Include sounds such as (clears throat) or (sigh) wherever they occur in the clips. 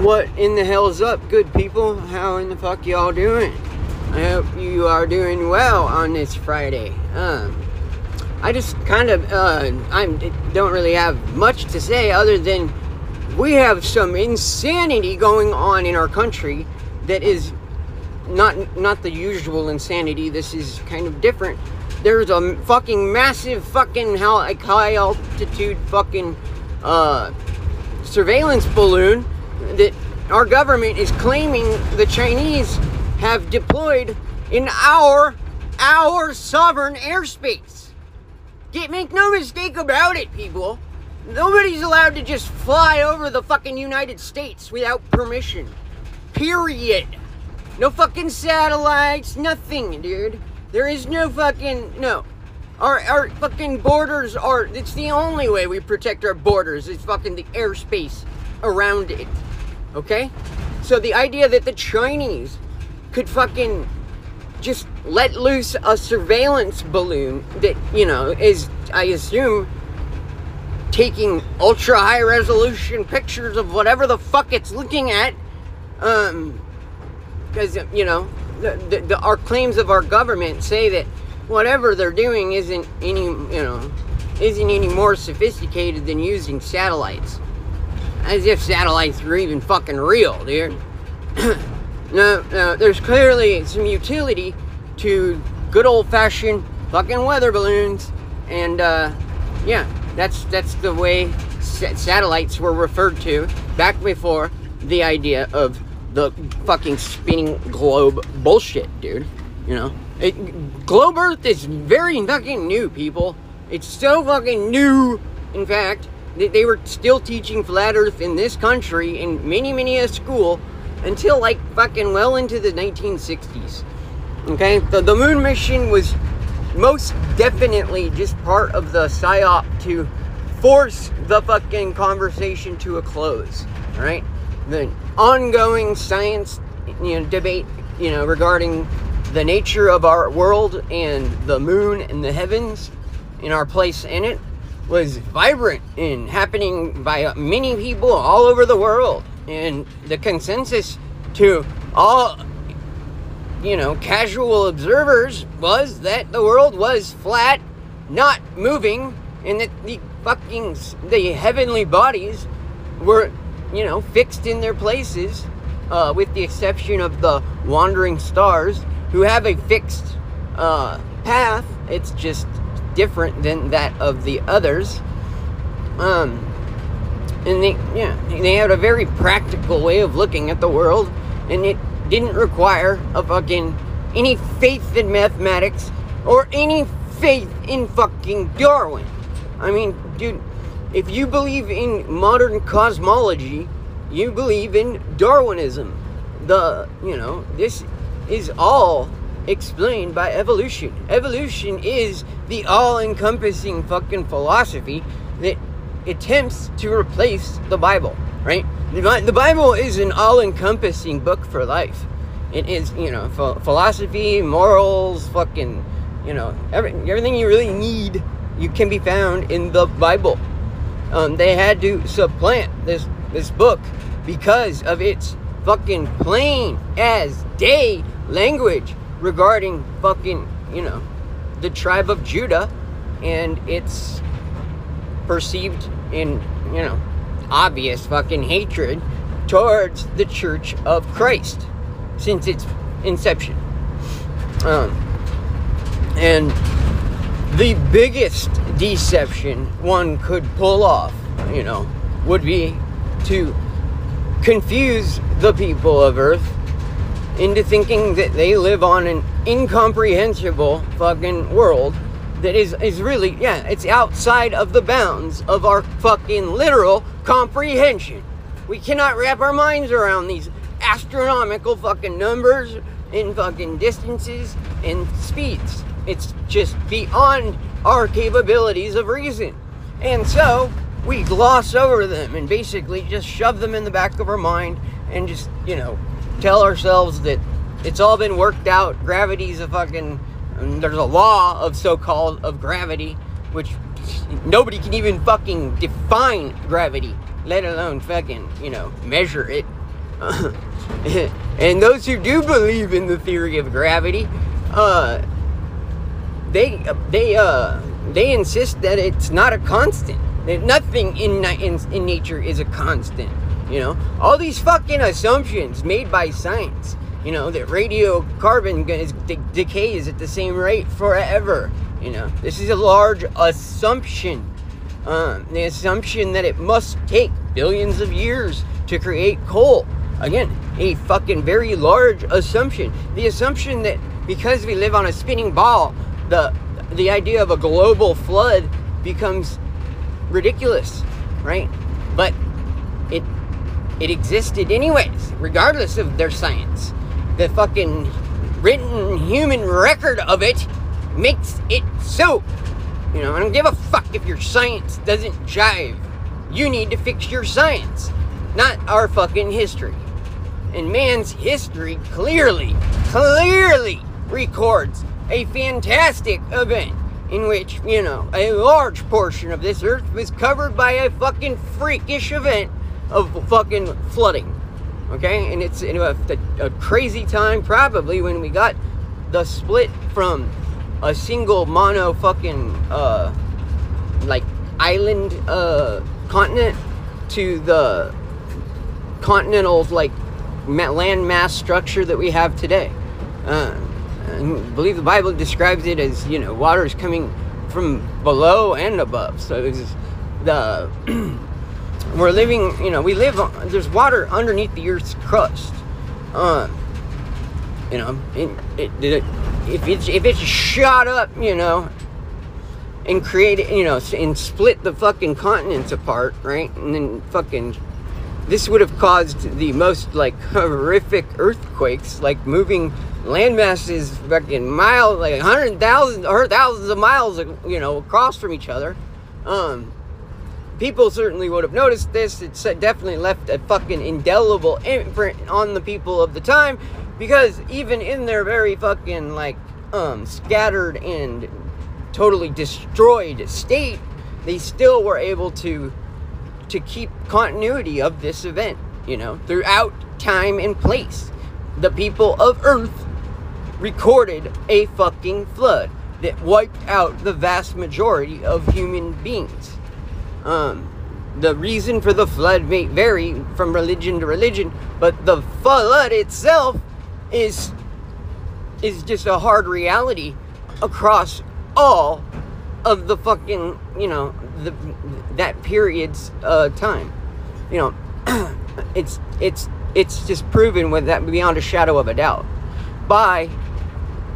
What in the hell's up, good people? How in the fuck y'all doing? I hope you are doing well on this Friday. Um, I just kind of uh, I don't really have much to say other than we have some insanity going on in our country that is not not the usual insanity. This is kind of different. There's a fucking massive fucking high altitude fucking uh, surveillance balloon that our government is claiming the Chinese have deployed in our our sovereign airspace. Get make no mistake about it, people. Nobody's allowed to just fly over the fucking United States without permission. Period. No fucking satellites, nothing, dude. There is no fucking no. Our our fucking borders are it's the only way we protect our borders is fucking the airspace around it. Okay? So the idea that the Chinese could fucking just let loose a surveillance balloon that, you know, is, I assume, taking ultra high resolution pictures of whatever the fuck it's looking at. Um, because, you know, the, the, the, our claims of our government say that whatever they're doing isn't any, you know, isn't any more sophisticated than using satellites. As if satellites were even fucking real, dude. (clears throat) no, no, there's clearly some utility to good old fashioned fucking weather balloons. And, uh, yeah, that's, that's the way satellites were referred to back before the idea of the fucking spinning globe bullshit, dude. You know? It, globe Earth is very fucking new, people. It's so fucking new, in fact, they were still teaching flat earth in this country in many, many a school until like fucking well into the 1960s. Okay? The, the moon mission was most definitely just part of the psyop to force the fucking conversation to a close. Right? The ongoing science you know, debate, you know, regarding the nature of our world and the moon and the heavens and our place in it was vibrant and happening by many people all over the world. And the consensus to all, you know, casual observers was that the world was flat, not moving, and that the fucking, the heavenly bodies were, you know, fixed in their places, uh, with the exception of the wandering stars, who have a fixed uh, path. It's just different than that of the others. Um, and they, yeah, they had a very practical way of looking at the world, and it didn't require a fucking any faith in mathematics or any faith in fucking Darwin. I mean, dude, if you believe in modern cosmology, you believe in Darwinism. The, you know, this is all explained by evolution. Evolution is the all encompassing fucking philosophy that attempts to replace the Bible, right? The Bible is an all encompassing book for life. It is, you know, philosophy, morals, fucking, you know, every, everything you really need, you can be found in the Bible. Um, they had to supplant this this book because of its fucking plain as day language regarding fucking, you know, the tribe of Judah and its perceived in, you know, obvious fucking hatred towards the Church of Christ since its inception. Um, and the biggest deception one could pull off, you know, would be to confuse the people of Earth into thinking that they live on an incomprehensible fucking world that is is really yeah it's outside of the bounds of our fucking literal comprehension. We cannot wrap our minds around these astronomical fucking numbers in fucking distances and speeds. It's just beyond our capabilities of reason. And so we gloss over them and basically just shove them in the back of our mind and just you know tell ourselves that it's all been worked out. Gravity's a fucking. there's a law of so-called of gravity, which nobody can even fucking define gravity, let alone fucking you know measure it. (laughs) and those who do believe in the theory of gravity, uh, they they uh, they insist that it's not a constant. That nothing in, in in nature is a constant. You know, all these fucking assumptions made by science. You know that radiocarbon is, de- decays at the same rate forever. You know, this is a large assumption. Um, the assumption that it must take billions of years to create coal. Again, a fucking very large assumption. The assumption that because we live on a spinning ball, the the idea of a global flood becomes ridiculous, right? But it existed anyways, regardless of their science. The fucking written human record of it makes it so. You know, I don't give a fuck if your science doesn't jive. You need to fix your science, not our fucking history. And man's history clearly, clearly records a fantastic event in which, you know, a large portion of this earth was covered by a fucking freakish event of fucking flooding. Okay? And it's in a, a crazy time, probably, when we got the split from a single mono fucking, uh, like, island, uh, continent to the continental, like, land mass structure that we have today. Uh, I believe the Bible describes it as you know water is coming from below and above. So it's the (clears throat) we're living. You know, we live. On, there's water underneath the Earth's crust. Um, you know, it, it, it, if it's if it's shot up, you know, and create you know, and split the fucking continents apart, right, and then fucking this would have caused the most like horrific earthquakes, like moving land masses fucking miles, like a hundred thousand or thousands of miles, you know, across from each other. Um, people certainly would have noticed this. It definitely left a fucking indelible imprint on the people of the time, because even in their very fucking like um, scattered and totally destroyed state, they still were able to to keep continuity of this event, you know, throughout time and place. The people of Earth recorded a fucking flood that wiped out the vast majority of human beings. Um, the reason for the flood may vary from religion to religion, but the flood itself is is just a hard reality across all of the fucking you know the that period's uh, time. You know, (clears throat) it's it's it's just proven with that beyond a shadow of a doubt by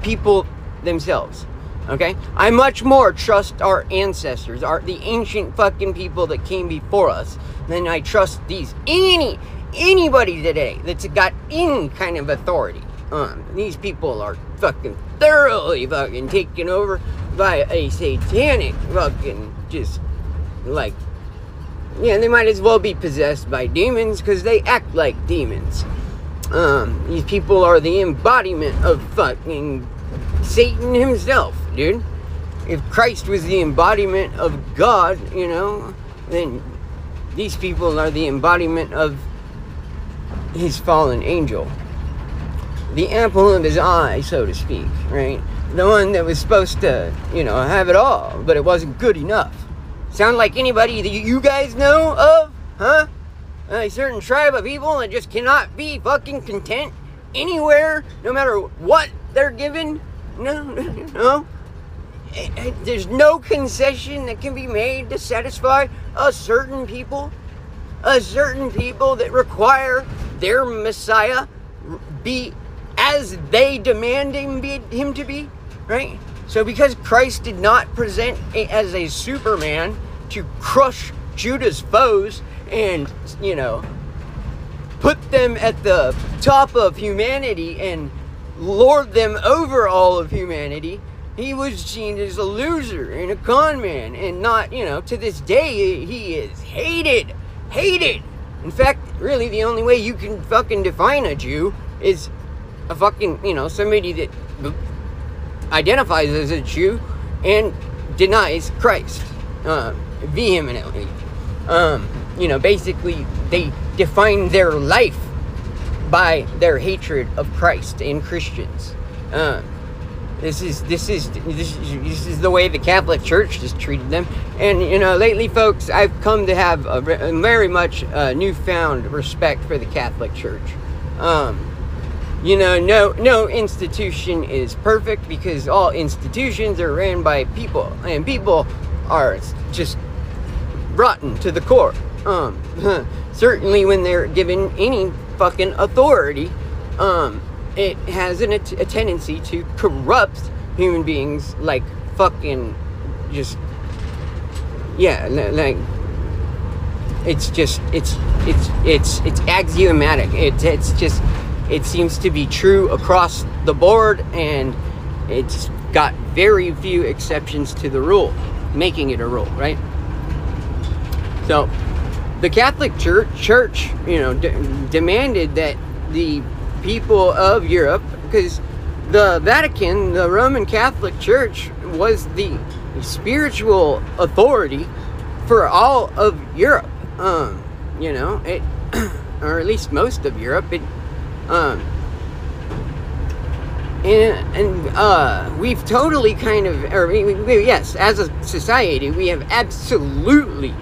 people themselves. Okay? I much more trust our ancestors, our the ancient fucking people that came before us, than I trust these any anybody today that's got any kind of authority. Um, these people are fucking thoroughly fucking taken over by a satanic fucking just like yeah they might as well be possessed by demons because they act like demons um these people are the embodiment of fucking satan himself dude if christ was the embodiment of god you know then these people are the embodiment of his fallen angel the apple of his eye so to speak right the one that was supposed to, you know, have it all, but it wasn't good enough. Sound like anybody that you guys know of? Huh? A certain tribe of people that just cannot be fucking content anywhere, no matter what they're given? No, (laughs) no, no. There's no concession that can be made to satisfy a certain people. A certain people that require their Messiah be as they demand him, be, him to be right? So because Christ did not present as a Superman to crush Judah's foes and, you know, put them at the top of humanity and lord them over all of humanity, he was seen as a loser and a con man. And not, you know, to this day, he is hated. Hated. In fact, really, the only way you can fucking define a Jew is a fucking, you know, somebody that identifies as a Jew and denies Christ uh, vehemently. Um, you know, basically, they define their life by their hatred of Christ and Christians. Uh, this is this is this is the way the Catholic Church has treated them. And you know, lately, folks, I've come to have a, a very much uh, newfound respect for the Catholic Church. Um, you know, no no institution is perfect because all institutions are ran by people, and people are just rotten to the core. Um, (laughs) certainly when they're given any fucking authority, um, it has an, a tendency to corrupt human beings like fucking just yeah like it's just it's it's it's it's axiomatic. It, it's just it seems to be true across the board and it's got very few exceptions to the rule making it a rule right? So the catholic church church you know d- demanded that the people of Europe because the Vatican, the Roman Catholic Church, was the spiritual authority for all of Europe. Um, you know, it, (clears throat) or at least most of Europe. It, um, and, and uh, we've totally kind of, or we, we, yes, as a society, we have absolutely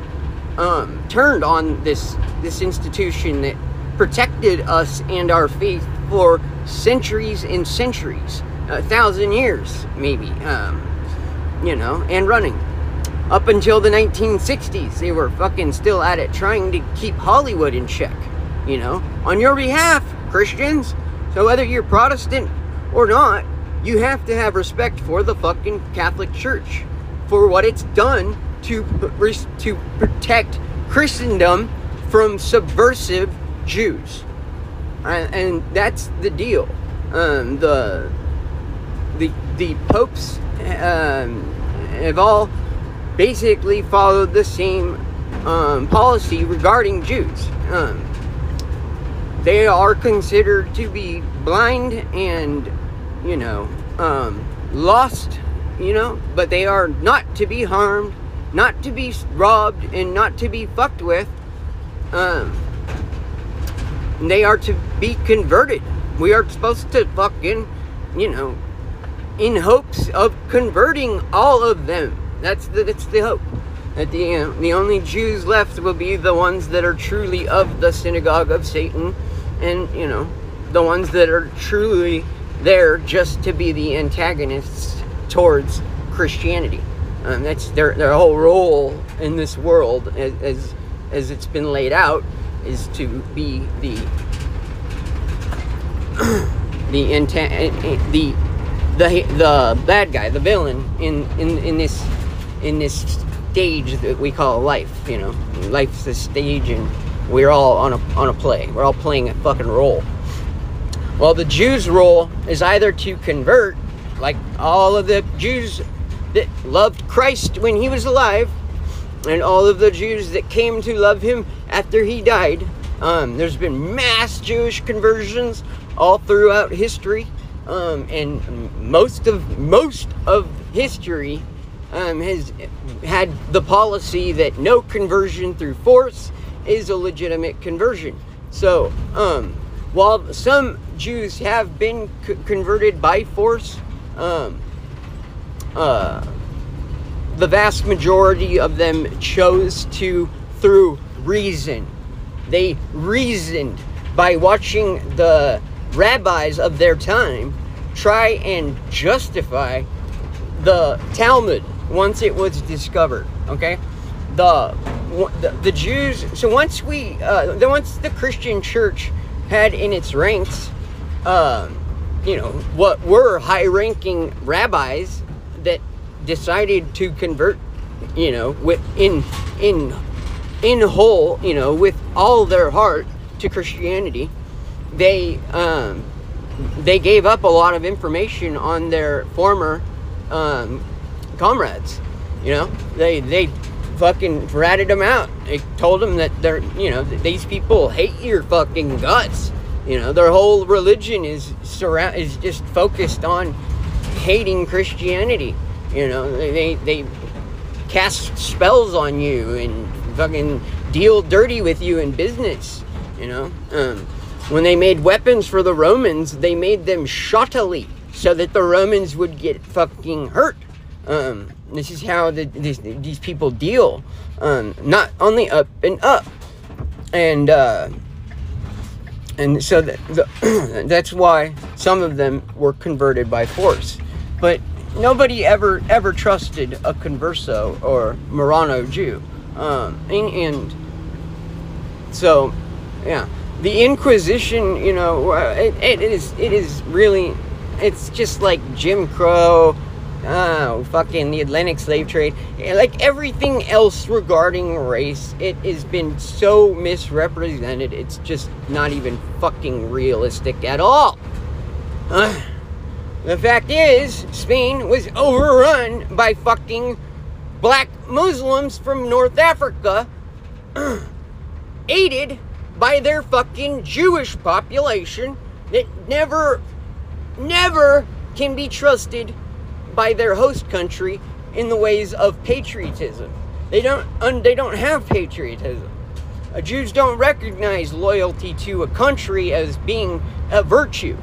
um, turned on this this institution that protected us and our faith for centuries and centuries, a thousand years maybe, um, you know, and running. Up until the 1960s, they were fucking still at it, trying to keep Hollywood in check, you know, on your behalf, Christians. So whether you're Protestant or not, you have to have respect for the fucking Catholic Church for what it's done to to protect Christendom from subversive Jews, and, that's the deal. Um, the the the popes um, have all basically followed the same um, policy regarding Jews. Um, they are considered to be blind and, you know, um, lost, you know, but they are not to be harmed, not to be robbed, and not to be fucked with. Um, they are to be converted. We are supposed to fucking, you know, in hopes of converting all of them. That's the that's the hope. At the end, the only Jews left will be the ones that are truly of the synagogue of Satan, and you know, the ones that are truly there just to be the antagonists towards Christianity. Um, that's their their whole role in this world, as, as as it's been laid out, is to be the the intent the the the bad guy, the villain in in in this in this stage that we call life. You know, life's a stage, and we're all on a on a play. We're all playing a fucking role. Well, the Jews' role is either to convert, like all of the Jews that loved Christ when he was alive, and all of the Jews that came to love him after he died. Um, there's been mass Jewish conversions all throughout history, um, and most of most of history um, has had the policy that no conversion through force is a legitimate conversion. So, um, while some Jews have been c- converted by force, um, uh, the vast majority of them chose to through reason. They reasoned by watching the rabbis of their time try and justify the Talmud once it was discovered. Okay, the the, the Jews. So once we, uh, the once the Christian Church had in its ranks, uh, you know, what were high-ranking rabbis decided to convert, you know, with in in in whole, you know, with all their heart to Christianity, they um, they gave up a lot of information on their former um, comrades. You know, they they fucking ratted them out. They told them that they're you know these people hate your fucking guts. You know, their whole religion is surround is just focused on hating Christianity. You know, they they cast spells on you and fucking deal dirty with you in business. You know, um, when they made weapons for the Romans, they made them shottily so that the Romans would get fucking hurt. Um, this is how the, this, these people deal, um, not only up and up, and uh, and so the, the (clears throat) that's why some of them were converted by force, but nobody ever ever trusted a converso or Marrano Jew, um, and, and so yeah the Inquisition, you know, it, it is it is really, it's just like Jim Crow, oh, fucking the Atlantic slave trade, like everything else regarding race. It has been so misrepresented. It's just not even fucking realistic at all. (sighs) Uh, the fact is, Spain was overrun by fucking black Muslims from North Africa, (clears throat) aided by their fucking Jewish population that never, never can be trusted by their host country in the ways of patriotism. They don't, they don't have patriotism. Uh, Jews don't recognize loyalty to a country as being a virtue.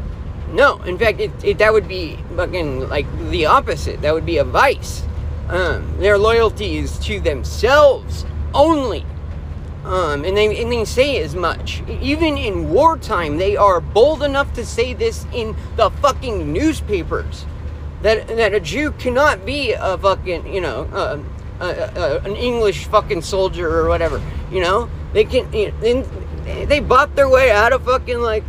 No, in fact, it, it, that would be fucking like the opposite. That would be a vice. Um, their loyalty is to themselves only. Um, and they and they say as much. Even in wartime, they are bold enough to say this in the fucking newspapers that that a Jew cannot be a fucking you know uh, uh, uh, an English fucking soldier or whatever. You know they can you know, they bought their way out of fucking like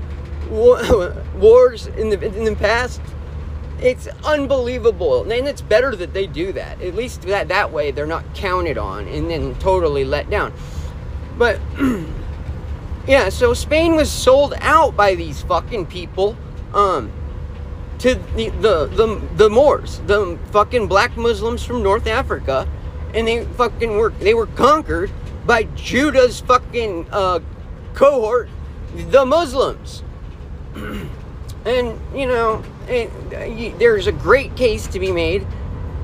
(laughs) wars in the in the past. It's unbelievable, and it's better that they do that. At least that that way they're not counted on and then totally let down. But (clears throat) yeah, so Spain was sold out by these fucking people um to the the the, the Moors, the fucking black Muslims from North Africa, and they fucking were they were conquered by Judah's fucking uh, cohort, the Muslims. And you know, it, there's a great case to be made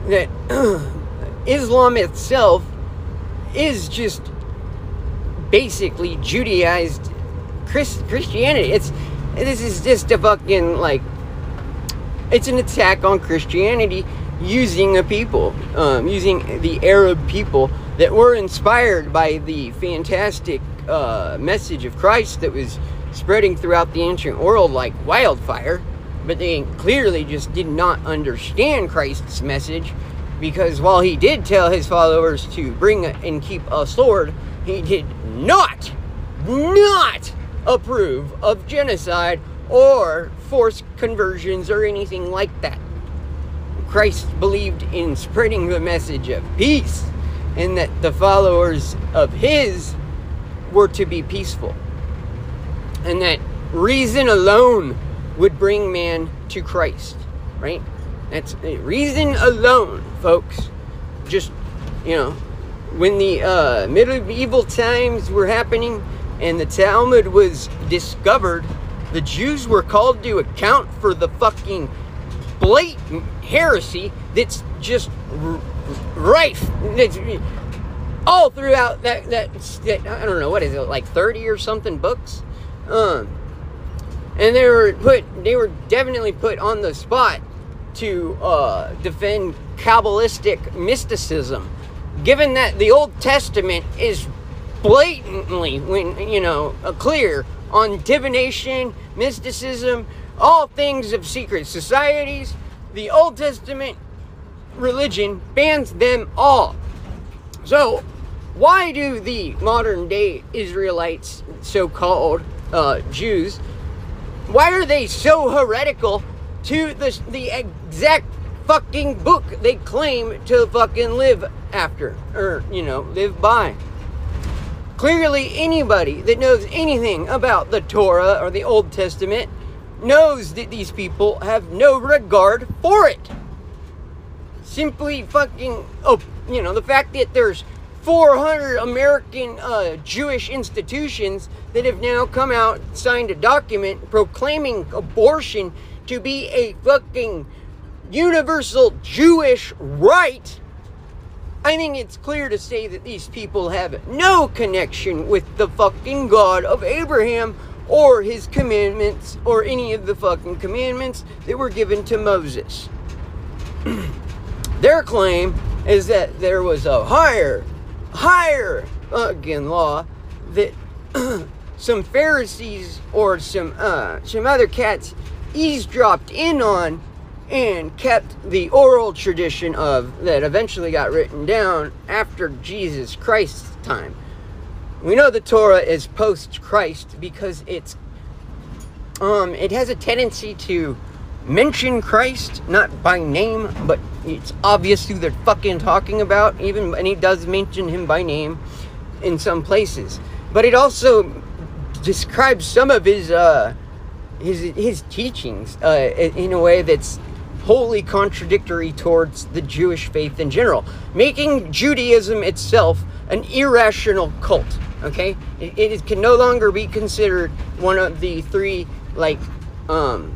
that (clears throat) Islam itself is just basically Judaized Chris, Christianity. It's this is just a fucking like it's an attack on Christianity using a people, um, using the Arab people that were inspired by the fantastic uh, message of Christ that was spreading throughout the ancient world like wildfire. But they clearly just did not understand Christ's message because while he did tell his followers to bring and keep a sword, he did not, not approve of genocide or forced conversions or anything like that. Christ believed in spreading the message of peace and that the followers of his were to be peaceful. And that reason alone would bring man to Christ, right? That's reason alone, folks. Just, you know, when the uh, medieval times were happening and the Talmud was discovered, the Jews were called to account for the fucking blatant heresy that's just rife. It's all throughout that, that, that, I don't know, what is it, like 30 or something books? Um, and they were put, they were definitely put on the spot to uh, defend Kabbalistic mysticism given that the Old Testament is blatantly, when you know, uh, clear on divination, mysticism, all things of secret societies, the Old Testament religion bans them all. So, why do the modern day Israelites, so called uh, Jews, why are they so heretical to the, the exact fucking book they claim to fucking live after or you know live by? Clearly anybody that knows anything about the torah or the old testament knows that these people have no regard for it. Simply fucking oh you know the fact that there's 400 american uh, jewish institutions that have now come out signed a document proclaiming abortion to be a fucking universal Jewish right, I think it's clear to say that these people have no connection with the fucking God of Abraham or his commandments or any of the fucking commandments that were given to Moses. (clears throat) Their claim is that there was a higher, higher again law that (clears throat) some Pharisees or some uh, some other cats eavesdropped in on and kept the oral tradition of that eventually got written down after Jesus Christ's time. We know the Torah is post Christ because it's um it has a tendency to mention Christ not by name, but it's obvious who they're fucking talking about. Even and he does mention him by name in some places, but it also describes some of his uh his his teachings uh, in a way that's wholly contradictory towards the Jewish faith in general, making Judaism itself an irrational cult. Okay, it, it can no longer be considered one of the three like um,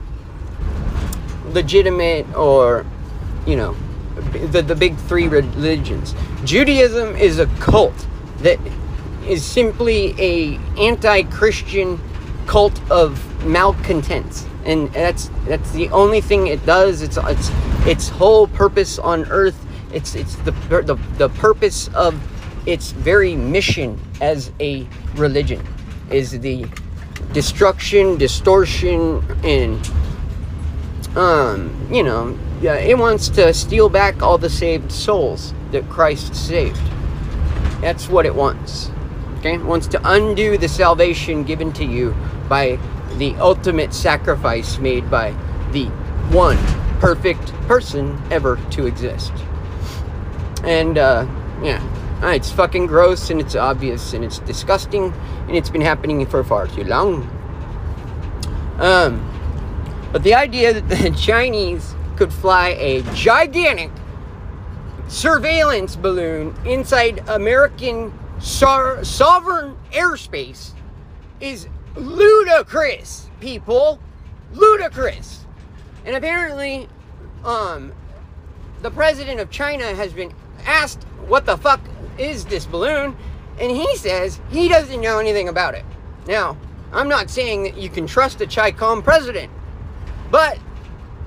legitimate or you know the the big three religions. Judaism is a cult that is simply a anti-Christian cult of malcontents and that's that's the only thing it does. It's it's its whole purpose on Earth. It's it's the the, the purpose of its very mission as a religion is the destruction, distortion, and um, you know, yeah, it wants to steal back all the saved souls that Christ saved. That's what it wants. Okay, it wants to undo the salvation given to you by the ultimate sacrifice made by the one perfect person ever to exist. And, uh, yeah, ah, it's fucking gross and it's obvious and it's disgusting and it's been happening for far too long. Um, but the idea that the (laughs) Chinese could fly a gigantic surveillance balloon inside American sovereign airspace is ludicrous, people. Ludicrous. And apparently, um, the president of China has been asked, what the fuck is this balloon? And he says he doesn't know anything about it. Now, I'm not saying that you can trust a CHICOM president, but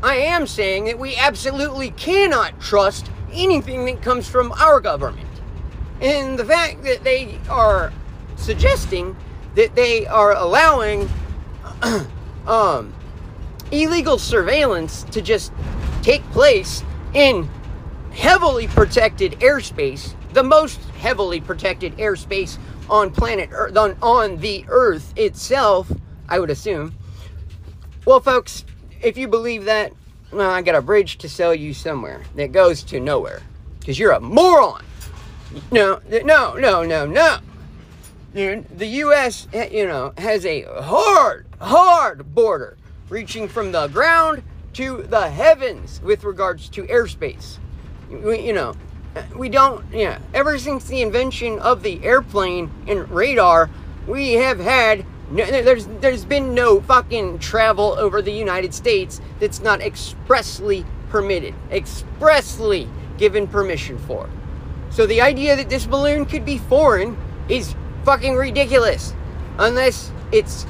I am saying that we absolutely cannot trust anything that comes from our government. And the fact that they are suggesting that they are allowing (clears throat) um, illegal surveillance to just take place in heavily protected airspace, the most heavily protected airspace on planet Earth, on, on the Earth itself, I would assume. Well, folks, if you believe that, well, I got a bridge to sell you somewhere that goes to nowhere. Because you're a moron. No, no, no, no, no the U.S., eh, you know, has a hard, hard border reaching from the ground to the heavens with regards to airspace. We, you know, we don't, yeah, ever since the invention of the airplane and radar, we have had, no, there's, there's been no fucking travel over the United States that's not expressly permitted, expressly given permission for. So the idea that this balloon could be foreign is fucking ridiculous. Unless it's,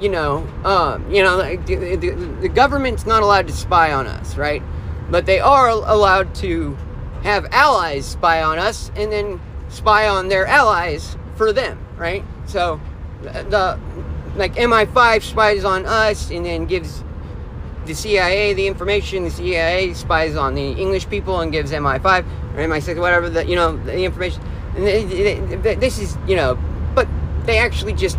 you know, um, you know, the, the, the government's not allowed to spy on us, right? But they are allowed to have allies spy on us and then spy on their allies for them, right? So the like MI5 spies on us and then gives the CIA the information. The CIA spies on the English people and gives MI5 or MI6, whatever the you know the information. This is, you know, but they actually just,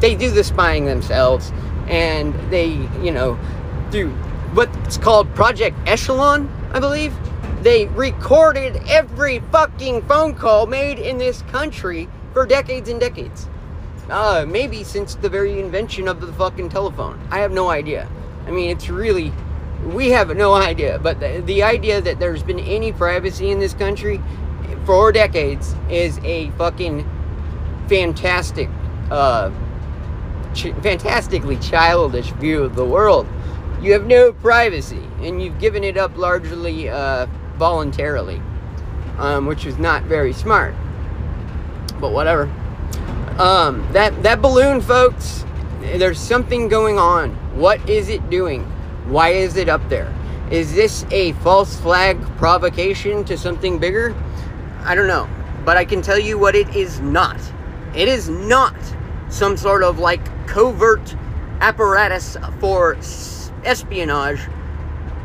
they do the spying themselves. And they, you know, do what's called Project Echelon, I believe. They recorded every fucking phone call made in this country for decades and decades. Uh, maybe since the very invention of the fucking telephone. I have no idea. I mean, it's really, we have no idea. But the, the idea that there's been any privacy in this country for decades is a fucking fantastic, uh, ch- fantastically childish view of the world. You have no privacy, and you've given it up largely uh, voluntarily, um, which is not very smart. But whatever. Um, that that balloon, folks. There's something going on. What is it doing? Why is it up there? Is this a false flag provocation to something bigger? I don't know. But I can tell you what it is not. It is not some sort of like covert apparatus for espionage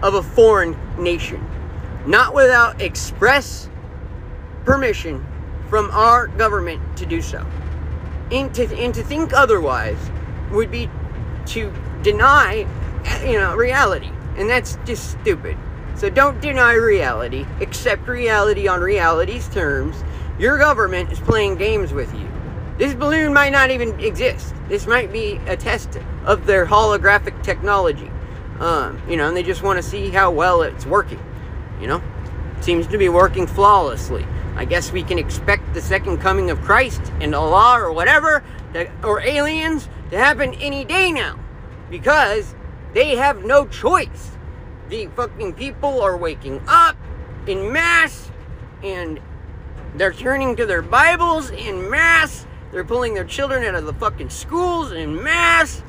of a foreign nation. Not without express permission from our government to do so. And to, and to think otherwise would be to deny, you know, reality. And that's just stupid. So don't deny reality, accept reality on reality's terms. Your government is playing games with you. This balloon might not even exist. This might be a test of their holographic technology. Um, you know, and they just want to see how well it's working. You know, seems to be working flawlessly. I guess we can expect the second coming of Christ and Allah or whatever, or aliens, to happen any day now, because they have no choice. The fucking people are waking up in mass, and they're turning to their Bibles in mass they're pulling their children out of the fucking schools in mass.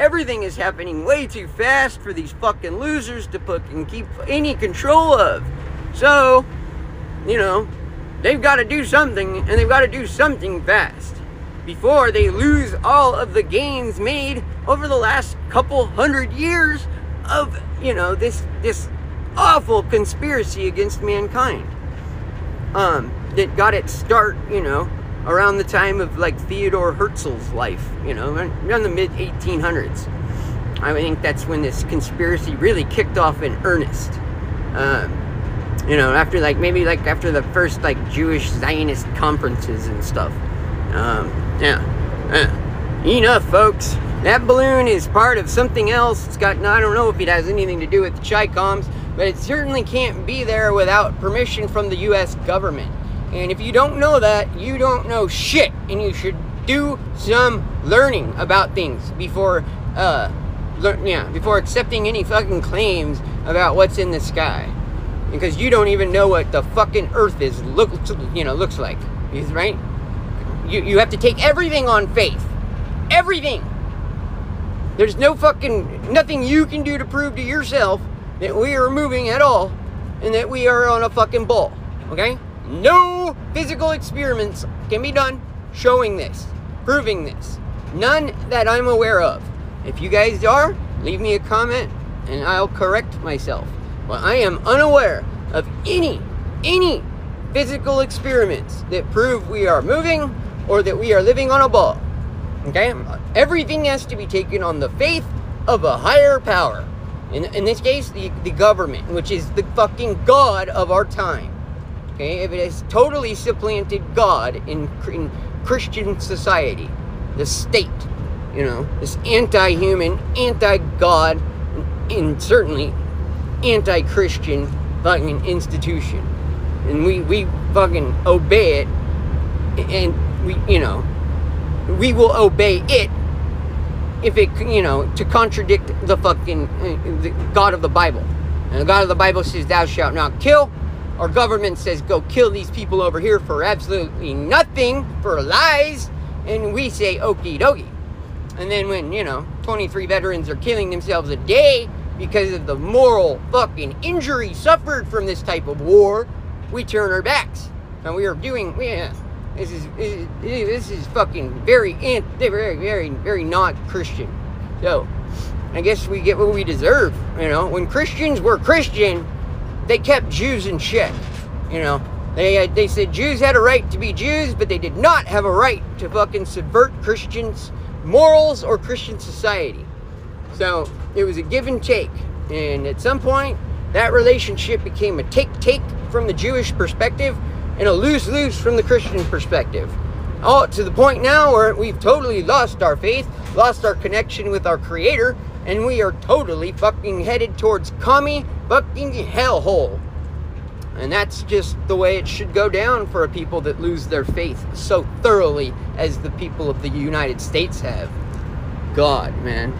Everything is happening way too fast for these fucking losers to fucking keep any control of. So, you know, they've got to do something, and they've got to do something fast before they lose all of the gains made over the last couple hundred years of, you know, this this awful conspiracy against mankind. Um, that got its start, you know, around the time of like Theodore Herzl's life, you know, around the mid 1800s. I think that's when this conspiracy really kicked off in earnest. Um, you know, after like maybe like after the first like Jewish Zionist conferences and stuff. Um, yeah. Enough, folks. That balloon is part of something else. It's got, I don't know if it has anything to do with the Chicoms, but it certainly can't be there without permission from the U.S. government. And if you don't know that, you don't know shit. And you should do some learning about things before, uh, learn, yeah, before accepting any fucking claims about what's in the sky. Because you don't even know what the fucking earth is look, you know, looks like. Right? You, you have to take everything on faith. Everything. There's no fucking, nothing you can do to prove to yourself that we are moving at all and that we are on a fucking ball. Okay? No physical experiments can be done showing this, proving this. None that I'm aware of. If you guys are, leave me a comment and I'll correct myself. But I am unaware of any, any physical experiments that prove we are moving or that we are living on a ball. Okay? Everything has to be taken on the faith of a higher power. In, in this case, the, the government, which is the fucking God of our time. Okay, if it has totally supplanted God in, in Christian society, the state, you know, this anti-human, anti-God, and certainly anti-Christian fucking institution, and we we fucking obey it, and we you know, we will obey it if it you know to contradict the fucking uh, the God of the Bible, and the God of the Bible says, "Thou shalt not kill." Our government says go kill these people over here for absolutely nothing, for lies, and we say okie dokie. And then when, you know, 23 veterans are killing themselves a day because of the moral fucking injury suffered from this type of war, we turn our backs. And we are doing, yeah, this is, this is fucking very, very, very, very not Christian. So, I guess we get what we deserve, you know. When Christians were Christian, they kept Jews in check. You know, they uh, they said Jews had a right to be Jews, but they did not have a right to fucking subvert Christians' morals or Christian society. So it was a give and take, and at some point, that relationship became a take-take from the Jewish perspective and a lose-lose from the Christian perspective. All to the point now where we've totally lost our faith, lost our connection with our Creator, and we are totally fucking headed towards commie fucking hellhole. And that's just the way it should go down for a people that lose their faith so thoroughly as the people of the United States have. God, man.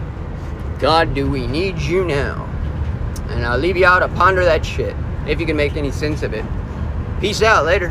God, do we need you now? And I'll leave you out to ponder that shit, if you can make any sense of it. Peace out later.